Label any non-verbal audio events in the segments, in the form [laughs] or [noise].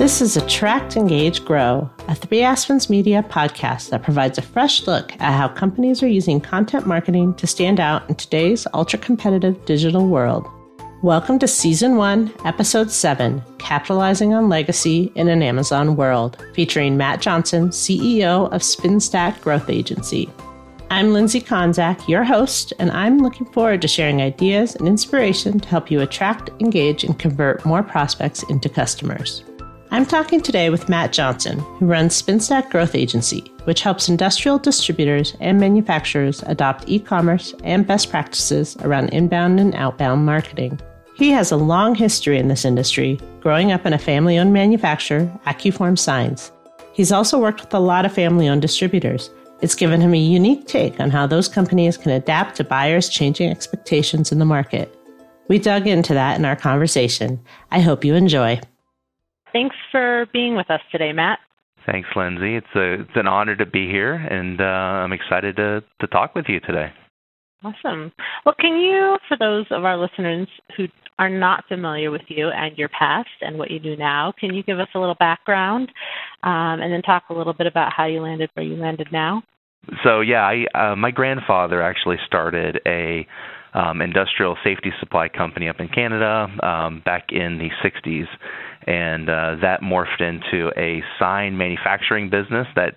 This is Attract, Engage, Grow, a Three Aspens Media podcast that provides a fresh look at how companies are using content marketing to stand out in today's ultra competitive digital world. Welcome to Season 1, Episode 7 Capitalizing on Legacy in an Amazon World, featuring Matt Johnson, CEO of SpinStack Growth Agency. I'm Lindsay Konzak, your host, and I'm looking forward to sharing ideas and inspiration to help you attract, engage, and convert more prospects into customers. I'm talking today with Matt Johnson, who runs SpinStack Growth Agency, which helps industrial distributors and manufacturers adopt e commerce and best practices around inbound and outbound marketing. He has a long history in this industry, growing up in a family owned manufacturer, Accuform Signs. He's also worked with a lot of family owned distributors. It's given him a unique take on how those companies can adapt to buyers' changing expectations in the market. We dug into that in our conversation. I hope you enjoy. Thanks for being with us today, Matt. Thanks, Lindsay. It's a it's an honor to be here, and uh, I'm excited to to talk with you today. Awesome. Well, can you, for those of our listeners who are not familiar with you and your past and what you do now, can you give us a little background, um, and then talk a little bit about how you landed where you landed now? So yeah, I, uh, my grandfather actually started a um, industrial safety supply company up in Canada um, back in the 60s and uh, that morphed into a sign manufacturing business that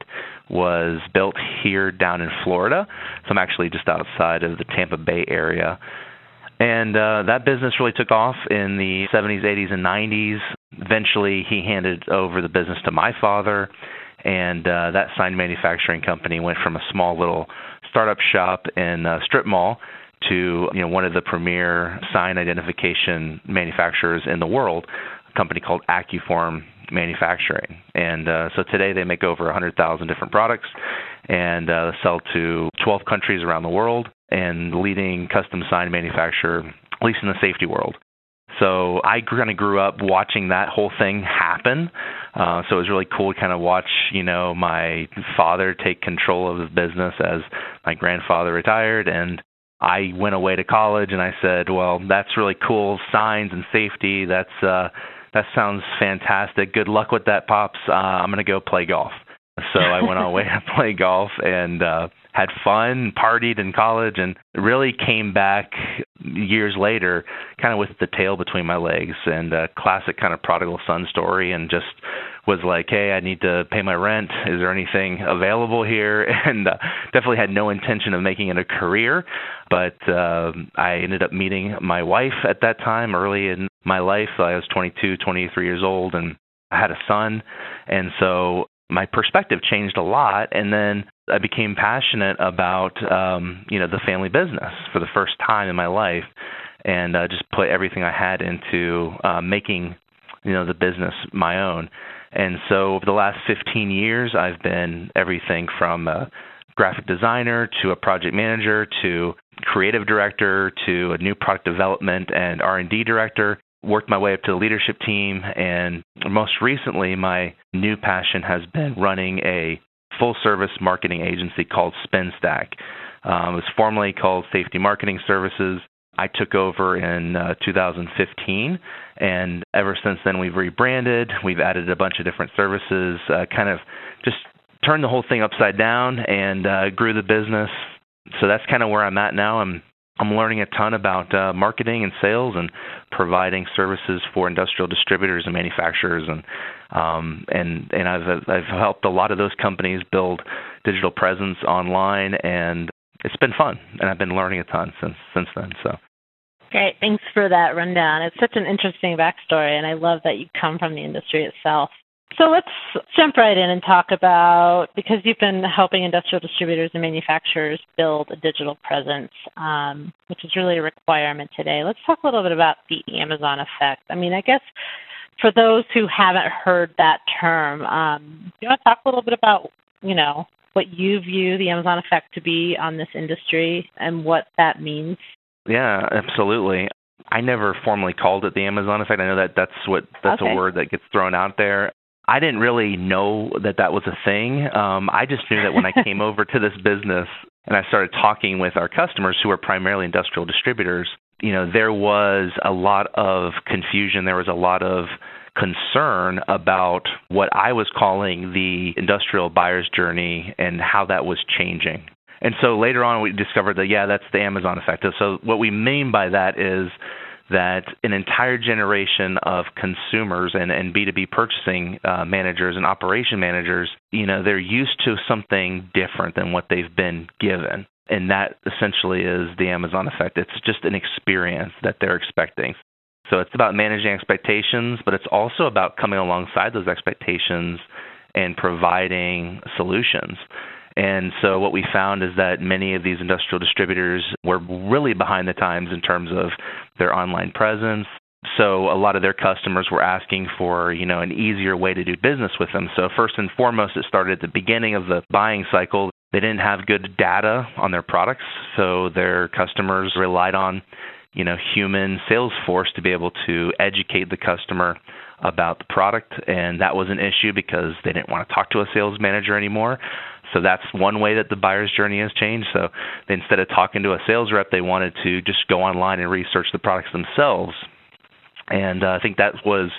was built here down in Florida. So I'm actually just outside of the Tampa Bay area. And uh, that business really took off in the 70s, 80s, and 90s. Eventually, he handed over the business to my father, and uh, that sign manufacturing company went from a small little startup shop in a strip mall to you know one of the premier sign identification manufacturers in the world a company called Accuform Manufacturing. And uh, so today they make over 100,000 different products and uh, sell to 12 countries around the world and leading custom sign manufacturer, at least in the safety world. So I kind of grew up watching that whole thing happen. Uh, so it was really cool to kind of watch, you know, my father take control of the business as my grandfather retired, and I went away to college and I said, well, that's really cool, signs and safety. That's uh, that sounds fantastic. Good luck with that, pops. Uh, I'm gonna go play golf. So I went on away to [laughs] play golf and uh, had fun, partied in college, and really came back years later, kind of with the tail between my legs, and a classic kind of prodigal son story, and just was like, hey, I need to pay my rent. Is there anything available here? [laughs] And uh, definitely had no intention of making it a career, but uh, I ended up meeting my wife at that time early in my life. I was 22, 23 years old, and I had a son, and so my perspective changed a lot. And then I became passionate about um, you know the family business for the first time in my life, and uh, just put everything I had into uh, making you know the business my own. And so over the last 15 years, I've been everything from a graphic designer to a project manager to creative director to a new product development and R&D director worked my way up to the leadership team, and most recently, my new passion has been running a full service marketing agency called SpinStack. Um, it was formerly called Safety Marketing Services. I took over in uh, 2015, and ever since then, we've rebranded. We've added a bunch of different services, uh, kind of just turned the whole thing upside down and uh, grew the business. So that's kind of where I'm at now. I'm I'm learning a ton about uh, marketing and sales and providing services for industrial distributors and manufacturers and um, and and I've I've helped a lot of those companies build digital presence online and it's been fun and I've been learning a ton since since then so Great, thanks for that rundown. It's such an interesting backstory, and I love that you come from the industry itself. So let's jump right in and talk about because you've been helping industrial distributors and manufacturers build a digital presence, um, which is really a requirement today. Let's talk a little bit about the Amazon effect. I mean, I guess for those who haven't heard that term, um, do you want to talk a little bit about you know what you view the Amazon effect to be on this industry and what that means? Yeah, absolutely. I never formally called it the Amazon effect. I know that that's what that's okay. a word that gets thrown out there. I didn't really know that that was a thing. Um, I just knew that when I [laughs] came over to this business and I started talking with our customers who are primarily industrial distributors, you know, there was a lot of confusion. There was a lot of concern about what I was calling the industrial buyer's journey and how that was changing. And so later on, we discovered that, yeah, that's the Amazon effect. So, what we mean by that is that an entire generation of consumers and, and B2B purchasing uh, managers and operation managers, you know, they're used to something different than what they've been given. And that essentially is the Amazon effect. It's just an experience that they're expecting. So it's about managing expectations, but it's also about coming alongside those expectations and providing solutions. And so what we found is that many of these industrial distributors were really behind the times in terms of their online presence. So a lot of their customers were asking for, you know, an easier way to do business with them. So first and foremost, it started at the beginning of the buying cycle. They didn't have good data on their products, so their customers relied on, you know, human sales force to be able to educate the customer about the product, and that was an issue because they didn't want to talk to a sales manager anymore. So that's one way that the buyer's journey has changed. So instead of talking to a sales rep, they wanted to just go online and research the products themselves. And uh, I think that was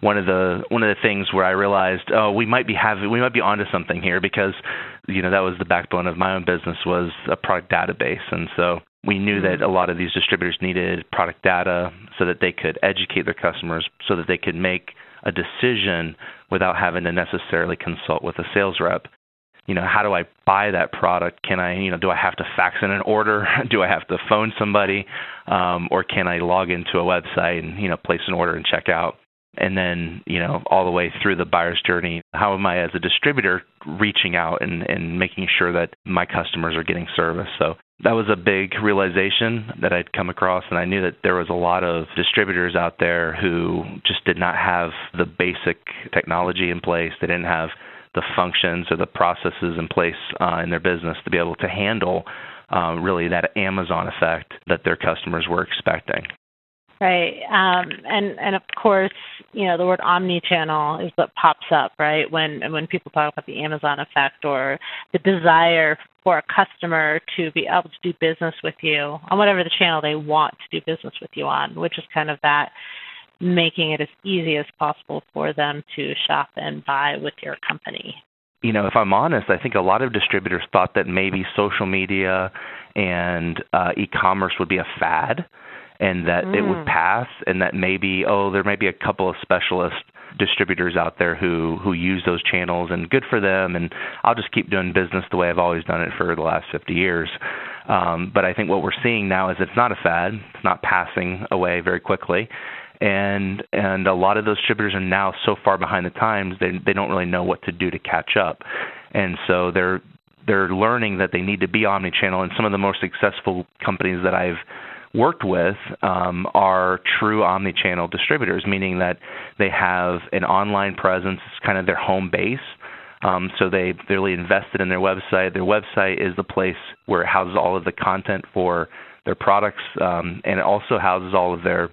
one of the one of the things where I realized, oh, we might be having we might be onto something here because you know that was the backbone of my own business was a product database, and so we knew that a lot of these distributors needed product data so that they could educate their customers, so that they could make a decision without having to necessarily consult with a sales rep you know, how do I buy that product? Can I, you know, do I have to fax in an order? [laughs] do I have to phone somebody? Um, or can I log into a website and, you know, place an order and check out? And then, you know, all the way through the buyer's journey, how am I as a distributor reaching out and, and making sure that my customers are getting service? So that was a big realization that I'd come across, and I knew that there was a lot of distributors out there who just did not have the basic technology in place. They didn't have the functions or the processes in place uh, in their business to be able to handle uh, really that Amazon effect that their customers were expecting. Right, um, and and of course, you know the word omni-channel is what pops up, right? When when people talk about the Amazon effect or the desire for a customer to be able to do business with you on whatever the channel they want to do business with you on, which is kind of that making it as easy as possible for them to shop and buy with your company. You know, if I'm honest, I think a lot of distributors thought that maybe social media and uh, e-commerce would be a fad and that mm. it would mm. pass and that maybe oh there may be a couple of specialist distributors out there who who use those channels and good for them and I'll just keep doing business the way I've always done it for the last 50 years. Um, but I think what we're seeing now is it's not a fad, it's not passing away very quickly and and a lot of those distributors are now so far behind the times they they don't really know what to do to catch up, and so they're they're learning that they need to be omni-channel. And some of the most successful companies that I've worked with um, are true omni-channel distributors, meaning that they have an online presence, it's kind of their home base. Um, so they really invested in their website. Their website is the place where it houses all of the content for their products, um, and it also houses all of their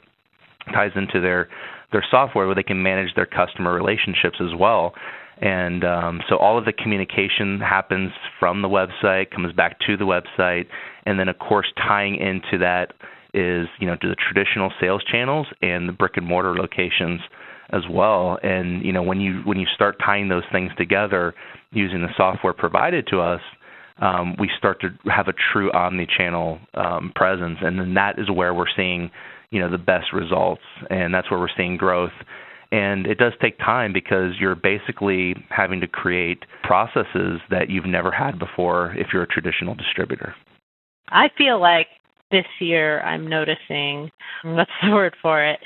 ties into their their software where they can manage their customer relationships as well. And um, so all of the communication happens from the website, comes back to the website, and then of course tying into that is you know to the traditional sales channels and the brick and mortar locations as well. And you know when you when you start tying those things together using the software provided to us, um, we start to have a true omni-channel um, presence, and then that is where we're seeing you know the best results, and that's where we're seeing growth. And it does take time because you're basically having to create processes that you've never had before if you're a traditional distributor. I feel like this year I'm noticing what's the word for it?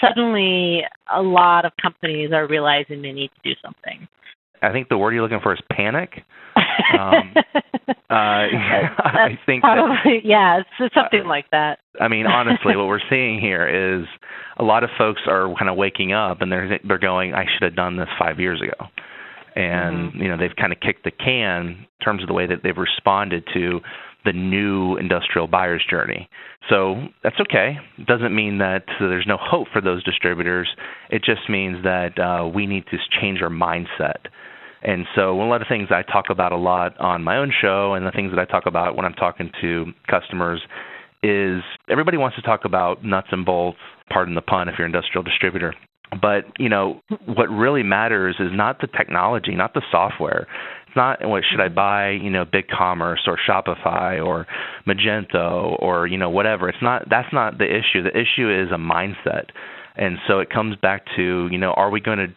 Suddenly, a lot of companies are realizing they need to do something. I think the word you're looking for is panic. Um, [laughs] uh, [laughs] I think probably that, yeah, it's something uh, like that. I mean, honestly, what we're [laughs] seeing here is a lot of folks are kind of waking up and they're they're going, I should have done this five years ago, and mm-hmm. you know they've kind of kicked the can in terms of the way that they've responded to the new industrial buyer's journey. So that's okay. It doesn't mean that there's no hope for those distributors. It just means that uh, we need to change our mindset and so one of the things I talk about a lot on my own show and the things that I talk about when I'm talking to customers is everybody wants to talk about nuts and bolts, pardon the pun if you're an industrial distributor. But you know, what really matters is not the technology, not the software. It's not what should I mm-hmm. buy, you know, BigCommerce or Shopify or Magento or you know whatever. It's not that's not the issue. The issue is a mindset. And so it comes back to, you know, are we going to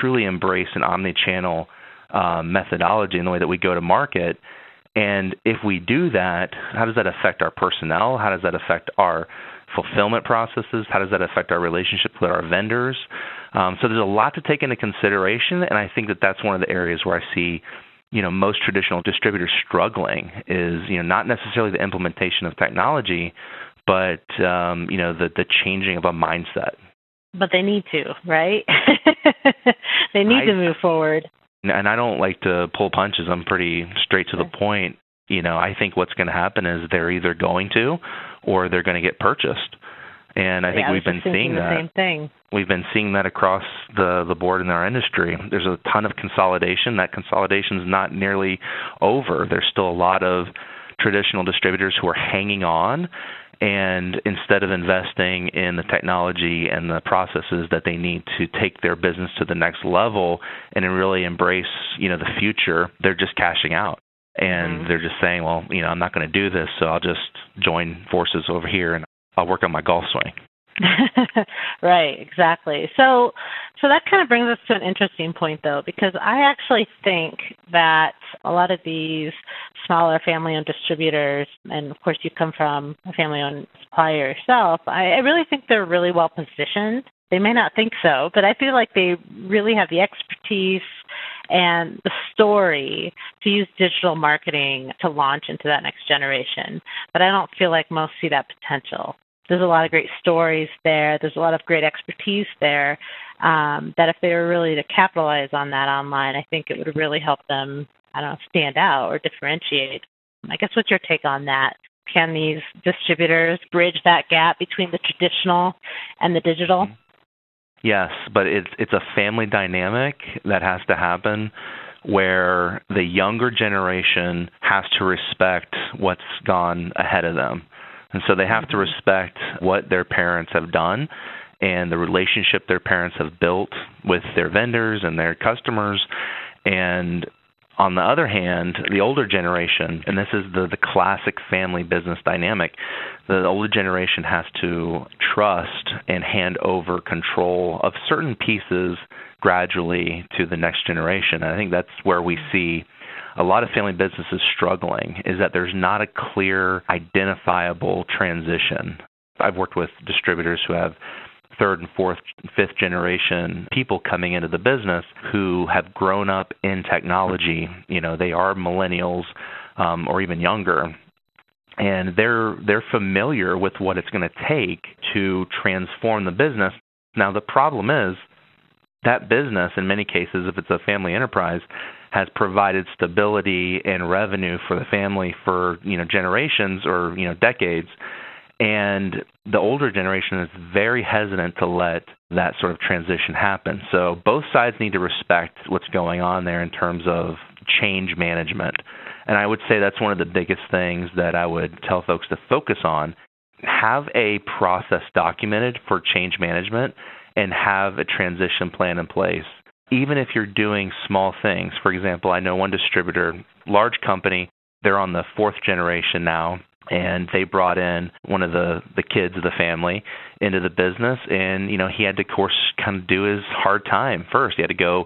truly embrace an omni-channel uh, methodology in the way that we go to market? And if we do that, how does that affect our personnel? How does that affect our fulfillment processes? How does that affect our relationship with our vendors? Um, so there's a lot to take into consideration, and I think that that's one of the areas where I see, you know, most traditional distributors struggling is, you know, not necessarily the implementation of technology, but um, you know, the the changing of a mindset. But they need to, right? [laughs] they need I, to move forward. And I don't like to pull punches. I'm pretty straight to the point. You know, I think what's going to happen is they're either going to or they're going to get purchased. And I think yeah, we've been seeing that. Same thing. We've been seeing that across the the board in our industry. There's a ton of consolidation. That consolidation is not nearly over. There's still a lot of traditional distributors who are hanging on and instead of investing in the technology and the processes that they need to take their business to the next level and really embrace you know the future they're just cashing out and mm-hmm. they're just saying well you know i'm not going to do this so i'll just join forces over here and i'll work on my golf swing [laughs] right, exactly. So so that kind of brings us to an interesting point though because I actually think that a lot of these smaller family-owned distributors and of course you come from a family-owned supplier yourself, I, I really think they're really well positioned. They may not think so, but I feel like they really have the expertise and the story to use digital marketing to launch into that next generation. But I don't feel like most see that potential there's a lot of great stories there. There's a lot of great expertise there. Um, that if they were really to capitalize on that online, I think it would really help them. I don't know, stand out or differentiate. I guess what's your take on that? Can these distributors bridge that gap between the traditional and the digital? Yes, but it's it's a family dynamic that has to happen where the younger generation has to respect what's gone ahead of them. And so they have to respect what their parents have done and the relationship their parents have built with their vendors and their customers. And on the other hand, the older generation, and this is the, the classic family business dynamic, the older generation has to trust and hand over control of certain pieces gradually to the next generation. And I think that's where we see a lot of family businesses struggling is that there's not a clear, identifiable transition. I've worked with distributors who have third and fourth, fifth generation people coming into the business who have grown up in technology. You know, they are millennials um, or even younger, and they're they're familiar with what it's going to take to transform the business. Now, the problem is that business, in many cases, if it's a family enterprise, has provided stability and revenue for the family for you know generations or you know decades. And the older generation is very hesitant to let that sort of transition happen. So both sides need to respect what's going on there in terms of change management. And i would say that's one of the biggest things that i would tell folks to focus on. Have a process documented for change management and have a transition plan in place even if you're doing small things. For example, I know one distributor, large company, they're on the fourth generation now, and they brought in one of the the kids of the family into the business and you know he had to of course kind of do his hard time first he had to go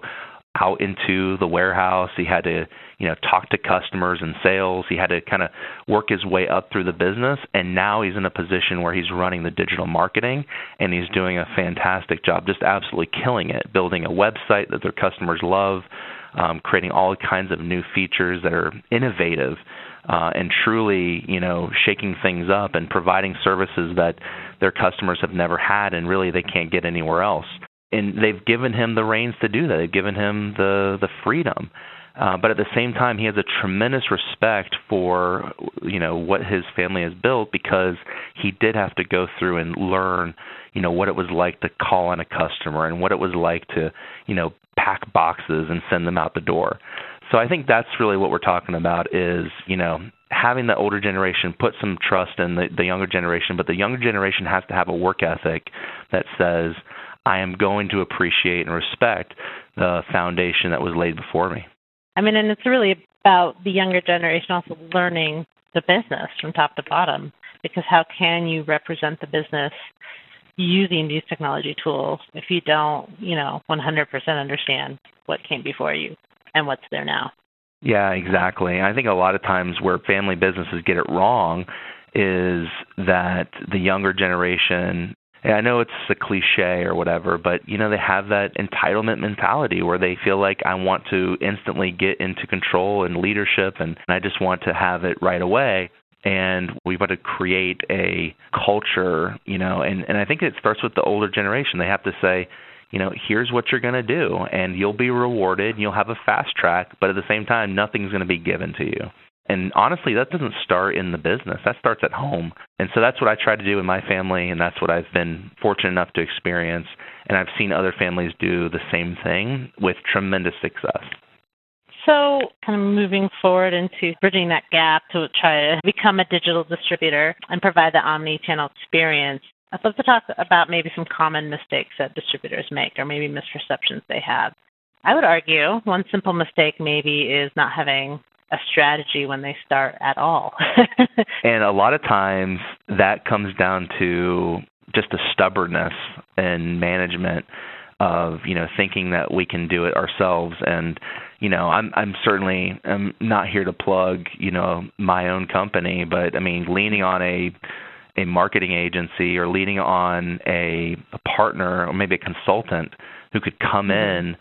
out into the warehouse. He had to, you know, talk to customers and sales. He had to kind of work his way up through the business and now he's in a position where he's running the digital marketing and he's doing a fantastic job, just absolutely killing it, building a website that their customers love, um, creating all kinds of new features that are innovative. Uh, and truly, you know, shaking things up and providing services that their customers have never had, and really they can't get anywhere else and they've given him the reins to do that. They've given him the the freedom. Uh, but at the same time, he has a tremendous respect for you know what his family has built because he did have to go through and learn you know what it was like to call on a customer and what it was like to you know pack boxes and send them out the door. So I think that's really what we're talking about is you know having the older generation put some trust in the, the younger generation, but the younger generation has to have a work ethic that says I am going to appreciate and respect the foundation that was laid before me. I mean, and it's really about the younger generation also learning the business from top to bottom because how can you represent the business using these technology tools if you don't, you know, 100% understand what came before you and what's there now? Yeah, exactly. I think a lot of times where family businesses get it wrong is that the younger generation I know it's a cliche or whatever, but you know they have that entitlement mentality where they feel like I want to instantly get into control and leadership and I just want to have it right away and we've got to create a culture, you know, and and I think it starts with the older generation. They have to say, you know, here's what you're going to do and you'll be rewarded, and you'll have a fast track, but at the same time nothing's going to be given to you. And honestly, that doesn't start in the business. That starts at home. And so that's what I try to do in my family, and that's what I've been fortunate enough to experience. And I've seen other families do the same thing with tremendous success. So, kind of moving forward into bridging that gap to try to become a digital distributor and provide the omni channel experience, I'd love to talk about maybe some common mistakes that distributors make or maybe misperceptions they have. I would argue one simple mistake maybe is not having a strategy when they start at all. [laughs] and a lot of times that comes down to just a stubbornness in management of you know thinking that we can do it ourselves and you know i'm i'm certainly i'm not here to plug you know my own company but i mean leaning on a a marketing agency or leaning on a, a partner or maybe a consultant who could come mm-hmm. in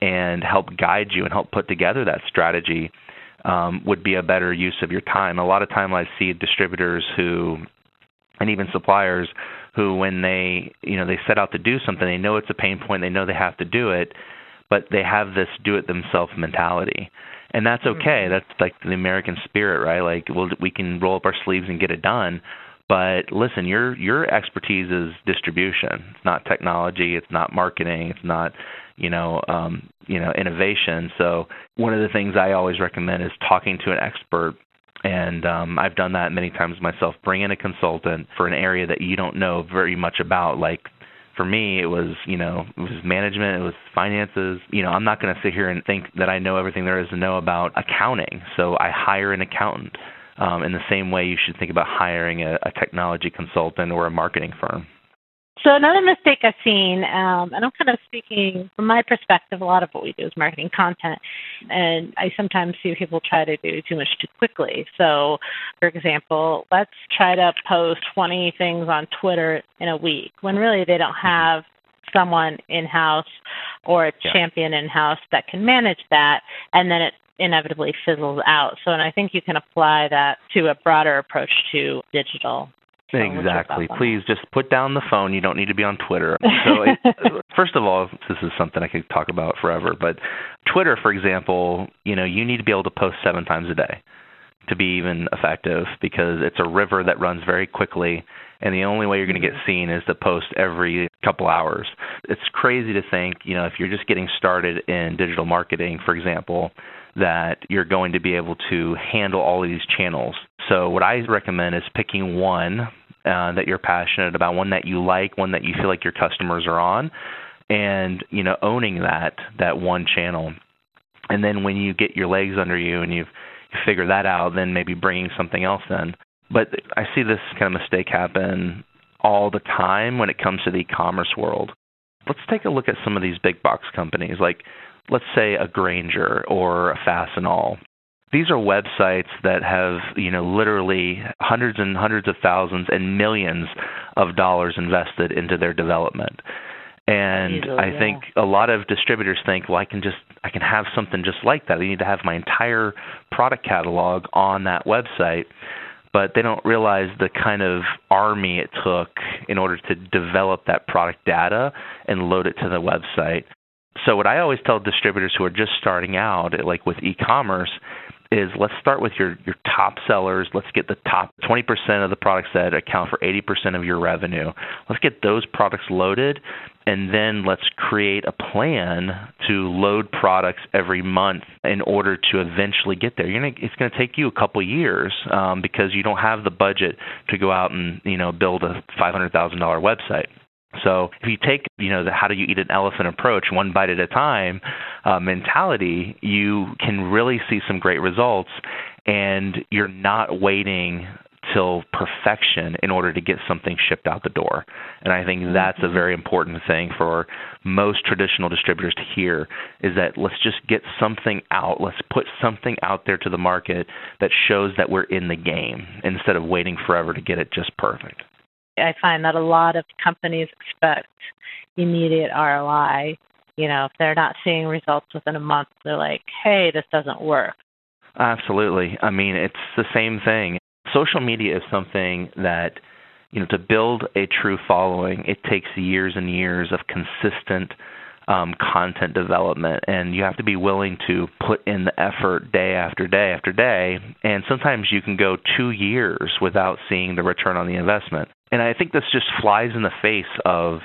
and help guide you and help put together that strategy um, would be a better use of your time. A lot of time I see distributors who, and even suppliers who, when they you know they set out to do something, they know it's a pain point, they know they have to do it, but they have this do it themselves mentality. And that's okay. Mm-hmm. That's like the American spirit, right? Like we'll, we can roll up our sleeves and get it done. But listen, your your expertise is distribution. It's not technology. It's not marketing. It's not you know um, you know innovation. So one of the things I always recommend is talking to an expert. And um, I've done that many times myself. Bring in a consultant for an area that you don't know very much about, like for me it was you know it was management it was finances you know i'm not going to sit here and think that i know everything there is to know about accounting so i hire an accountant um, in the same way you should think about hiring a, a technology consultant or a marketing firm so another mistake I've seen, um, and I'm kind of speaking from my perspective, a lot of what we do is marketing content, and I sometimes see people try to do too much too quickly. So, for example, let's try to post 20 things on Twitter in a week when really they don't have someone in house or a yeah. champion in house that can manage that, and then it inevitably fizzles out. So, and I think you can apply that to a broader approach to digital Exactly. Please just put down the phone. You don't need to be on Twitter. [laughs] So, it, first of all, this is something I could talk about forever. But Twitter, for example, you know, you need to be able to post seven times a day to be even effective because it's a river that runs very quickly, and the only way you're going to get mm-hmm. seen is to post every couple hours. It's crazy to think, you know, if you're just getting started in digital marketing, for example, that you're going to be able to handle all of these channels. So, what I recommend is picking one uh, that you're passionate about, one that you like, one that you feel like your customers are on, and you know owning that that one channel. And then when you get your legs under you and you've you figure that out, then maybe bringing something else in. But I see this kind of mistake happen all the time when it comes to the e-commerce world. Let's take a look at some of these big box companies, like let's say a Grainger or a Fastenal. These are websites that have you know literally hundreds and hundreds of thousands and millions of dollars invested into their development. And Easily, i think a lot of distributors think well i can just i can have something just like that. I need to have my entire product catalog on that website but they don't realize the kind of army it took in order to develop that product data and load it to the website so what i always tell distributors who are just starting out like with e-commerce is let's start with your, your top sellers. Let's get the top 20% of the products that account for 80% of your revenue. Let's get those products loaded, and then let's create a plan to load products every month in order to eventually get there. Gonna, it's going to take you a couple years um, because you don't have the budget to go out and you know build a $500,000 website. So if you take, you know, the how do you eat an elephant approach, one bite at a time uh, mentality, you can really see some great results, and you're not waiting till perfection in order to get something shipped out the door. And I think that's a very important thing for most traditional distributors to hear is that let's just get something out. Let's put something out there to the market that shows that we're in the game instead of waiting forever to get it just perfect. I find that a lot of companies expect immediate ROI. You know, if they're not seeing results within a month, they're like, hey, this doesn't work. Absolutely. I mean, it's the same thing. Social media is something that, you know, to build a true following, it takes years and years of consistent um, content development, and you have to be willing to put in the effort day after day after day. And sometimes you can go two years without seeing the return on the investment. And I think this just flies in the face of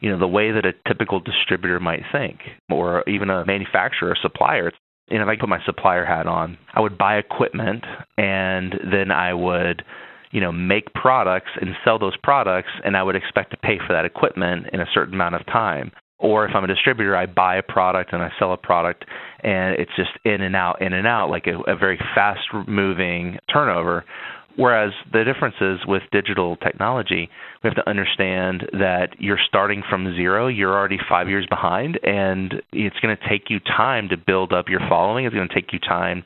you know the way that a typical distributor might think or even a manufacturer or supplier and if I put my supplier hat on, I would buy equipment and then I would, you know, make products and sell those products and I would expect to pay for that equipment in a certain amount of time. Or if I'm a distributor, I buy a product and I sell a product and it's just in and out, in and out, like a, a very fast moving turnover. Whereas the difference is with digital technology, we have to understand that you're starting from zero. You're already five years behind, and it's going to take you time to build up your following. It's going to take you time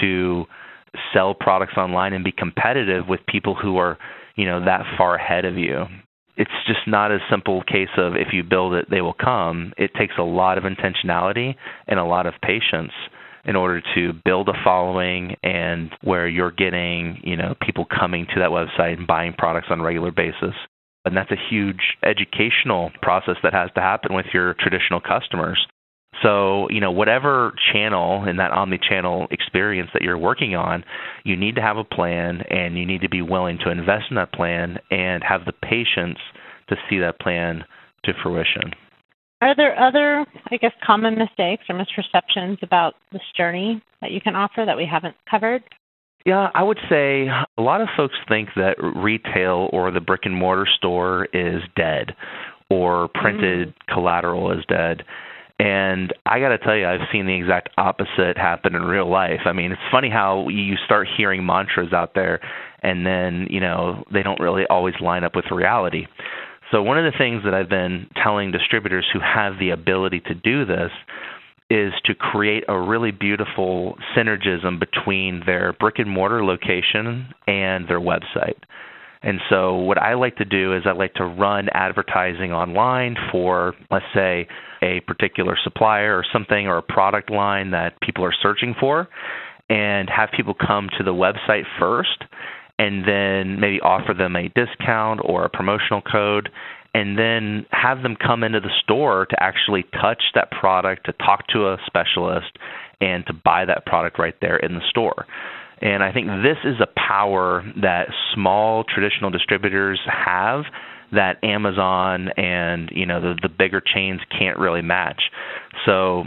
to sell products online and be competitive with people who are, you know, that far ahead of you. It's just not a simple case of if you build it, they will come. It takes a lot of intentionality and a lot of patience in order to build a following and where you're getting, you know, people coming to that website and buying products on a regular basis. And that's a huge educational process that has to happen with your traditional customers. So, you know, whatever channel in that omni-channel experience that you're working on, you need to have a plan and you need to be willing to invest in that plan and have the patience to see that plan to fruition. Are there other, I guess, common mistakes or misperceptions about this journey that you can offer that we haven't covered? Yeah, I would say a lot of folks think that retail or the brick and mortar store is dead or printed mm. collateral is dead. And I got to tell you, I've seen the exact opposite happen in real life. I mean, it's funny how you start hearing mantras out there and then, you know, they don't really always line up with reality. So, one of the things that I've been telling distributors who have the ability to do this is to create a really beautiful synergism between their brick and mortar location and their website. And so, what I like to do is I like to run advertising online for, let's say, a particular supplier or something or a product line that people are searching for, and have people come to the website first and then maybe offer them a discount or a promotional code and then have them come into the store to actually touch that product, to talk to a specialist, and to buy that product right there in the store. And I think this is a power that small traditional distributors have that Amazon and you know the, the bigger chains can't really match. So,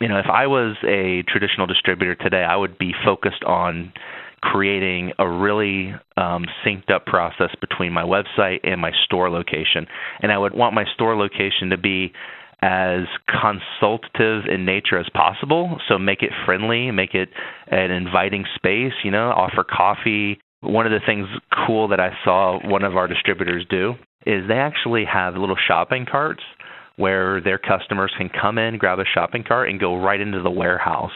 you know, if I was a traditional distributor today, I would be focused on creating a really um, synced up process between my website and my store location. And I would want my store location to be as consultative in nature as possible. So make it friendly, make it an inviting space, you know, offer coffee. One of the things cool that I saw one of our distributors do is they actually have little shopping carts where their customers can come in, grab a shopping cart, and go right into the warehouse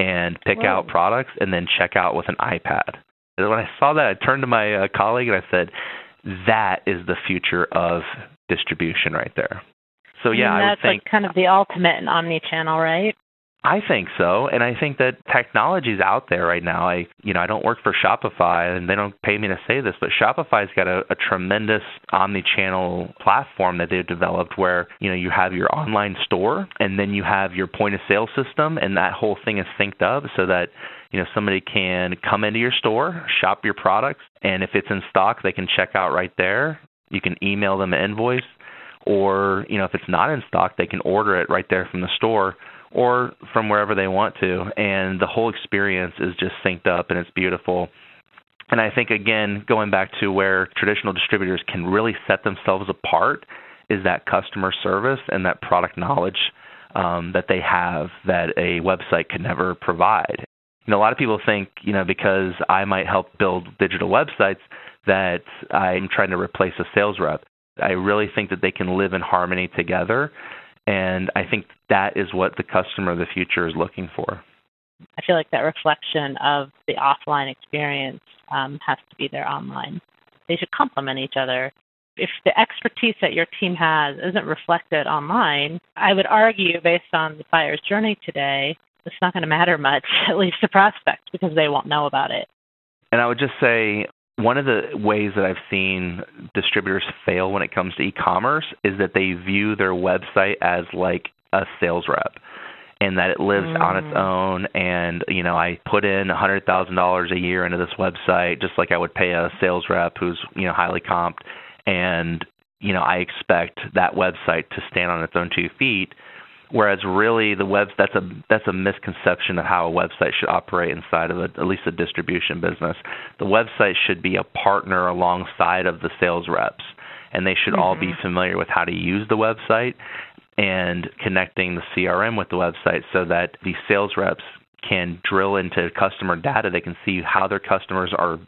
and pick Whoa. out products and then check out with an iPad. And when I saw that, I turned to my uh, colleague and I said, "That is the future of distribution right there." So yeah, I, I would think like kind of the ultimate in omni-channel, right? I think so, and I think that technology's out there right now. I, you know, I don't work for Shopify, and they don't pay me to say this, but Shopify's got a, a tremendous omni-channel platform that they've developed, where you know you have your online store, and then you have your point of sale system, and that whole thing is synced up so that you know somebody can come into your store, shop your products, and if it's in stock, they can check out right there. You can email them an invoice, or you know if it's not in stock, they can order it right there from the store or from wherever they want to. And the whole experience is just synced up and it's beautiful. And I think, again, going back to where traditional distributors can really set themselves apart is that customer service and that product knowledge um, that they have that a website could never provide. You know, a lot of people think, you know, because I might help build digital websites, that I'm trying to replace a sales rep. I really think that they can live in harmony together, and I think that is what the customer of the future is looking for. I feel like that reflection of the offline experience um, has to be there online. They should complement each other. If the expertise that your team has isn't reflected online, I would argue, based on the buyer's journey today, it's not going to matter much, [laughs] at least to prospects, because they won't know about it. And I would just say one of the ways that I've seen distributors fail when it comes to e-commerce is that they view their website as like a sales rep and that it lives mm. on its mm. own and you know I put in a hundred thousand dollars a year into this website just like I would pay a sales rep who's you know highly comped and you know I expect that website to stand on its own two feet whereas really the web that's a that's a misconception of how a website should operate inside of a, at least a distribution business. The website should be a partner alongside of the sales reps, and they should mm-hmm. all be mm-hmm. familiar with how to use the website and connecting the CRM with the website so that the sales reps can drill into customer data. They can see how their customers are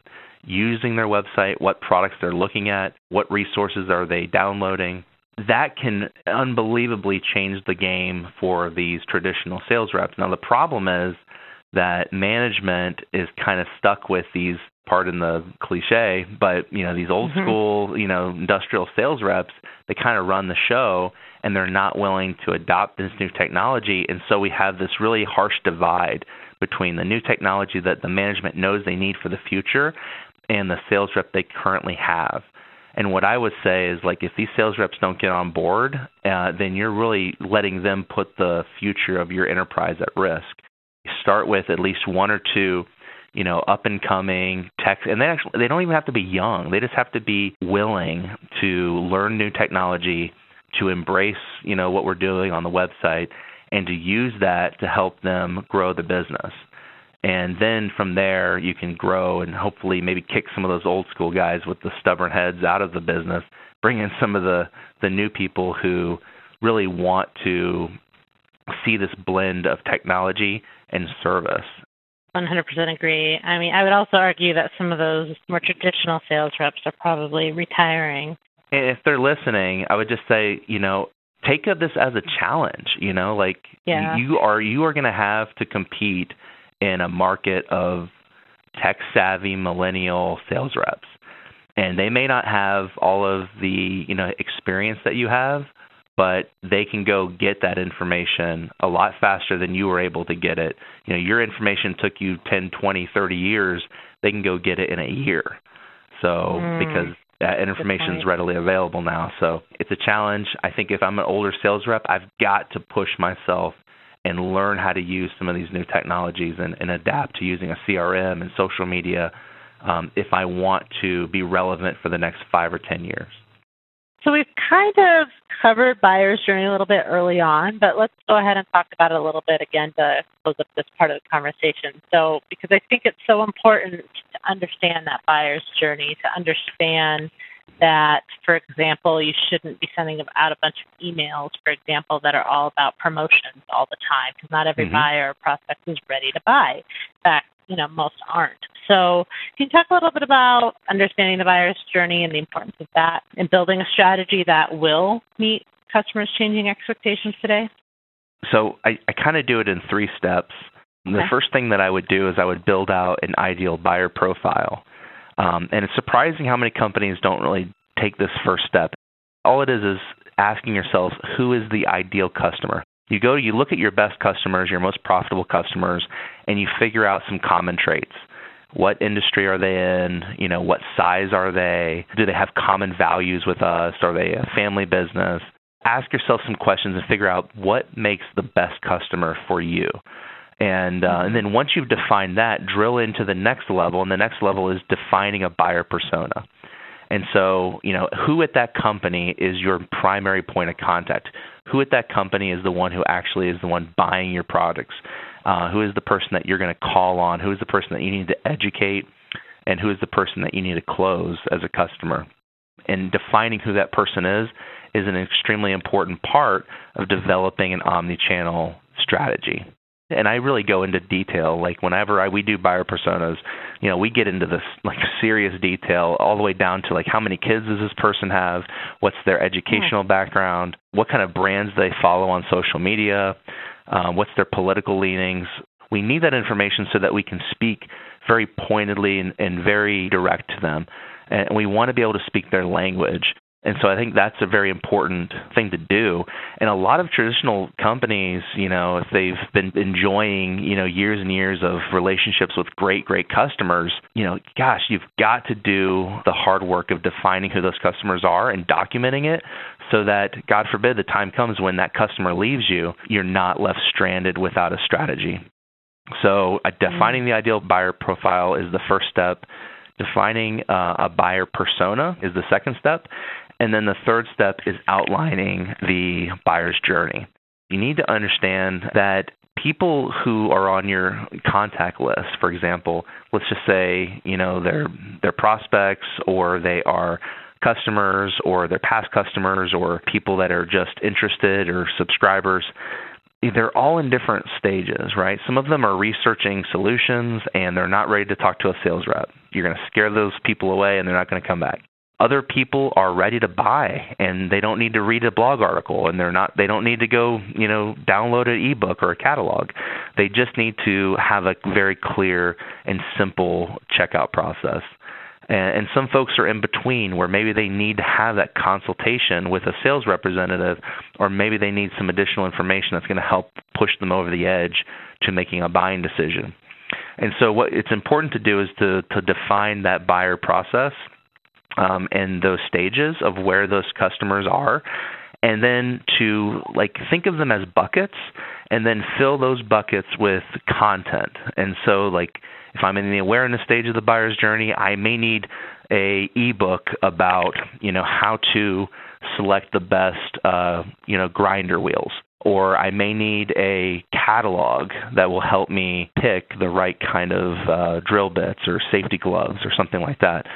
using their website, what products they're looking at, what resources are they downloading that can unbelievably change the game for these traditional sales reps. Now, the problem is that management is kind of stuck with these pardon the cliche but you know these old mm-hmm. school you know industrial sales reps they kind of run the show and they're not willing to adopt this new technology and so we have this really harsh divide between the new technology that the management knows they need for the future and the sales rep they currently have and what I would say is like if these sales reps don't get on board, uh, then you're really letting them put the future of your enterprise at risk. Start with at least one or two, you know, up and coming tech, and they actually they don't even have to be young. They just have to be willing to learn new technology, to embrace you know what we're doing on the website, and to use that to help them grow the business and then from there you can grow and hopefully maybe kick some of those old school guys with the stubborn heads out of the business bring in some of the the new people who really want to see this blend of technology and service 100% agree. I mean, I would also argue that some of those more traditional sales reps are probably retiring. If they're listening, I would just say, you know, take this as a challenge, you know, like yeah. you are you are going to have to compete in a market of tech savvy millennial sales reps. And they may not have all of the you know experience that you have but they can go get that information a lot faster than you were able to get it. You know your information took you 10 20 30 years. They can go get it in a year. So mm, because that information is readily available now. So it's a challenge. I think if i'm an older sales rep i've got to push myself and learn how to use some of these new technologies and, and adapt to using a CRM and social media um, if I want to be relevant for the next five or ten years. So we've kind of covered buyer's journey a little bit early on, but let's go ahead and talk about it a little bit again to close up this part of the conversation. So because I think it's so important to understand that buyer's journey, to understand that, for example, you shouldn't be sending out a bunch of emails, for example, that are all about promotions all the time, because not every mm-hmm. buyer or prospect is ready to buy. In fact, you know, most aren't. So, can you talk a little bit about understanding the buyer's journey and the importance of that and building a strategy that will meet customers' changing expectations today? So, I, I kind of do it in three steps. Okay. The first thing that I would do is I would build out an ideal buyer profile. Um, and it's surprising how many companies don't really take this first step. All it is is asking yourself who is the ideal customer. You go, you look at your best customers, your most profitable customers, and you figure out some common traits. What industry are they in? You know, what size are they? Do they have common values with us? Are they a family business? Ask yourself some questions and figure out what makes the best customer for you. And uh, and then once you've defined that, drill into the next level, and the next level is defining a buyer persona. And so, you know, who at that company is your primary point of contact? Who at that company is the one who actually is the one buying your products? Uh, who is the person that you're going to call on? Who is the person that you need to educate? And who is the person that you need to close as a customer? And defining who that person is is an extremely important part of developing an omni-channel strategy and I really go into detail. Like whenever I, we do buyer personas, you know, we get into this like serious detail all the way down to like how many kids does this person have, what's their educational background, what kind of brands they follow on social media, um, what's their political leanings. We need that information so that we can speak very pointedly and, and very direct to them, and we want to be able to speak their language. And so I think that's a very important thing to do. And a lot of traditional companies, you know, if they've been enjoying, you know, years and years of relationships with great, great customers, you know, gosh, you've got to do the hard work of defining who those customers are and documenting it so that, God forbid, the time comes when that customer leaves you, you're not left stranded without a strategy. So, uh, defining the ideal buyer profile is the first step. Defining uh, a buyer persona is the second step. And then the third step is outlining the buyer's journey. You need to understand that people who are on your contact list, for example, let's just say, you know, they're they're prospects or they are customers or they're past customers or people that are just interested or subscribers they're all in different stages, right? Some of them are researching solutions and they're not ready to talk to a sales rep. You're going to scare those people away and they're not going to come back other people are ready to buy and they don't need to read a blog article and they're not they don't need to go you know download an ebook or a catalog. They just need to have a very clear and simple checkout process. And, and some folks are in between where maybe they need to have that consultation with a sales representative or maybe they need some additional information that's going to help push them over the edge to making a buying decision. And so what it's important to do is to to define that buyer process um, and those stages of where those customers are and then to like think of them as buckets and then fill those buckets with content and so like if i'm in the awareness stage of the buyer's journey i may need a ebook about you know how to select the best uh, you know grinder wheels or I may need a catalog that will help me pick the right kind of uh, drill bits or safety gloves or something like that.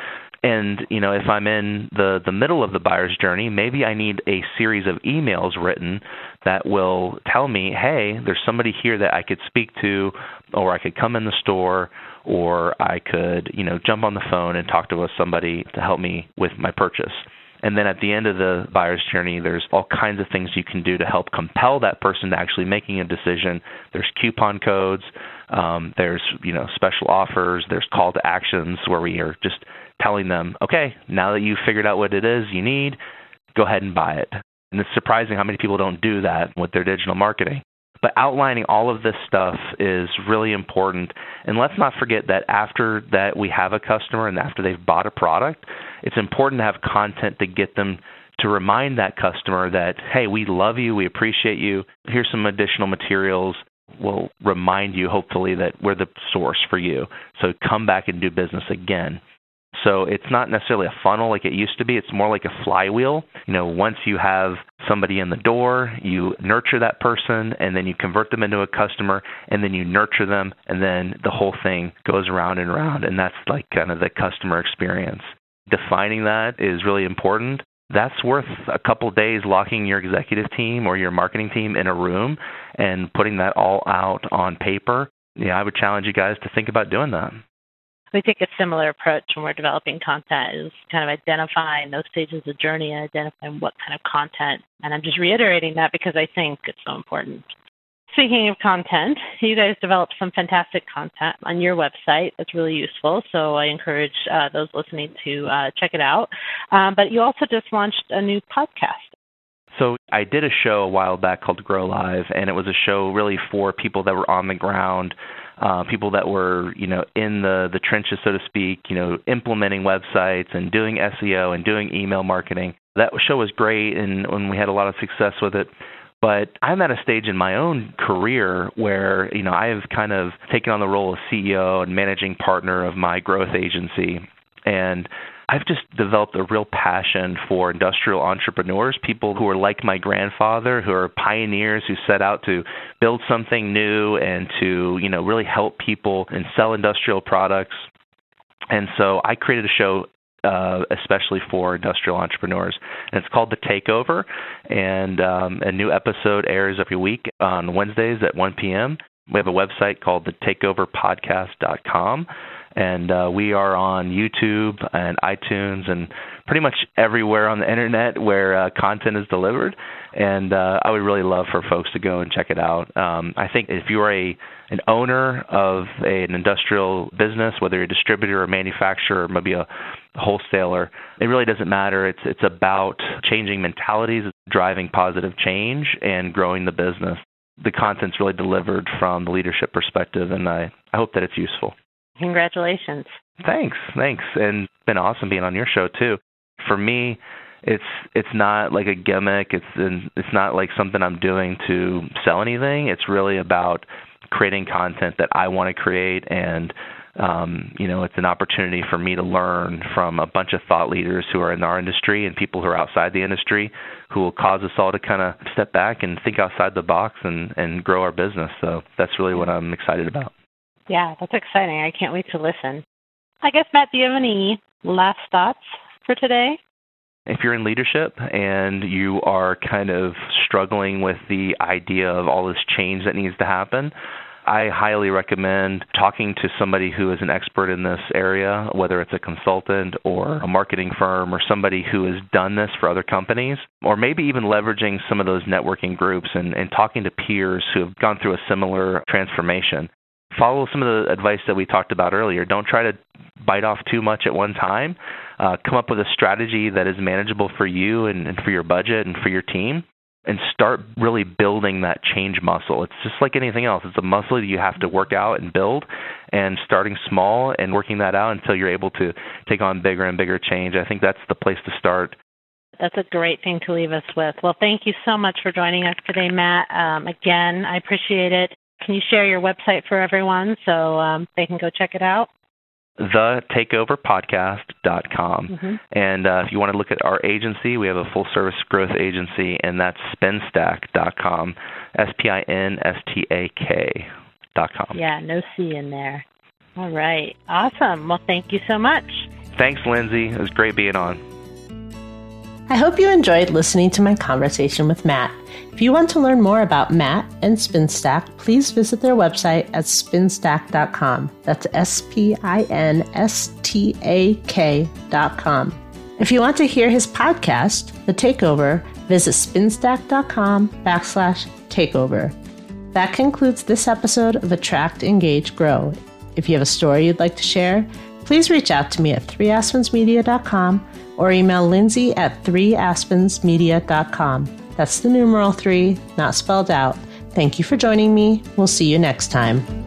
And you know, if I'm in the the middle of the buyer's journey, maybe I need a series of emails written that will tell me, "Hey, there's somebody here that I could speak to, or I could come in the store, or I could, you know, jump on the phone and talk to somebody to help me with my purchase." And then at the end of the buyer's journey, there's all kinds of things you can do to help compel that person to actually making a decision. There's coupon codes, um, there's you know special offers, there's call to actions where we are just telling them, okay, now that you've figured out what it is you need, go ahead and buy it. And it's surprising how many people don't do that with their digital marketing. But outlining all of this stuff is really important. And let's not forget that after that we have a customer and after they've bought a product, it's important to have content to get them to remind that customer that, hey, we love you, we appreciate you. Here's some additional materials. We'll remind you, hopefully, that we're the source for you. So come back and do business again. So it's not necessarily a funnel like it used to be. It's more like a flywheel. You know, once you have somebody in the door, you nurture that person and then you convert them into a customer and then you nurture them and then the whole thing goes around and around and that's like kind of the customer experience. Defining that is really important. That's worth a couple days locking your executive team or your marketing team in a room and putting that all out on paper. Yeah, I would challenge you guys to think about doing that we take a similar approach when we're developing content is kind of identifying those stages of journey and identifying what kind of content. And I'm just reiterating that because I think it's so important. Speaking of content, you guys developed some fantastic content on your website that's really useful. So I encourage uh, those listening to uh, check it out. Um, but you also just launched a new podcast. So I did a show a while back called Grow Live, and it was a show really for people that were on the ground uh, people that were you know in the the trenches, so to speak, you know, implementing websites and doing SEO and doing email marketing. That show was great, and when we had a lot of success with it. But I'm at a stage in my own career where you know I have kind of taken on the role of CEO and managing partner of my growth agency, and I've just developed a real passion for industrial entrepreneurs, people who are like my grandfather, who are pioneers who set out to build something new and to, you know, really help people and sell industrial products. And so I created a show uh, especially for industrial entrepreneurs. And it's called The Takeover, and um, a new episode airs every week on Wednesdays at 1 p.m. We have a website called thetakeoverpodcast.com, and uh, we are on YouTube and iTunes and pretty much everywhere on the internet where uh, content is delivered. And uh, I would really love for folks to go and check it out. Um, I think if you're a an owner of a, an industrial business, whether you're a distributor or manufacturer, or maybe a wholesaler, it really doesn't matter. It's it's about changing mentalities, driving positive change, and growing the business. The content's really delivered from the leadership perspective, and I, I hope that it's useful. Congratulations. Thanks, thanks, and it's been awesome being on your show too. For me, it's it's not like a gimmick. It's it's not like something I'm doing to sell anything. It's really about creating content that I want to create and um, you know, it's an opportunity for me to learn from a bunch of thought leaders who are in our industry and people who are outside the industry who will cause us all to kind of step back and think outside the box and, and grow our business. So that's really what I'm excited about. Yeah, that's exciting. I can't wait to listen. I guess, Matt, do you have any last thoughts for today? If you're in leadership and you are kind of struggling with the idea of all this change that needs to happen, I highly recommend talking to somebody who is an expert in this area, whether it's a consultant or a marketing firm or somebody who has done this for other companies, or maybe even leveraging some of those networking groups and, and talking to peers who have gone through a similar transformation. Follow some of the advice that we talked about earlier. Don't try to bite off too much at one time. Uh, come up with a strategy that is manageable for you and, and for your budget and for your team and start really building that change muscle. It's just like anything else. It's a muscle that you have to work out and build and starting small and working that out until you're able to take on bigger and bigger change. I think that's the place to start. That's a great thing to leave us with. Well, thank you so much for joining us today, Matt. Um, again, I appreciate it. Can you share your website for everyone so um, they can go check it out? thetakeoverpodcast.com. Mm-hmm. And uh, if you want to look at our agency, we have a full service growth agency, and that's spinstak.com. S P I N S T A K.com. Yeah, no C in there. All right. Awesome. Well, thank you so much. Thanks, Lindsay. It was great being on. I hope you enjoyed listening to my conversation with Matt. If you want to learn more about Matt and SpinStak, please visit their website at spinstak.com. That's S P I N S T A K.com. If you want to hear his podcast, The Takeover, visit spinstak.com backslash takeover. That concludes this episode of Attract, Engage, Grow. If you have a story you'd like to share, please reach out to me at 3aspensmedia.com or email lindsay at 3aspensmedia.com. That's the numeral three, not spelled out. Thank you for joining me. We'll see you next time.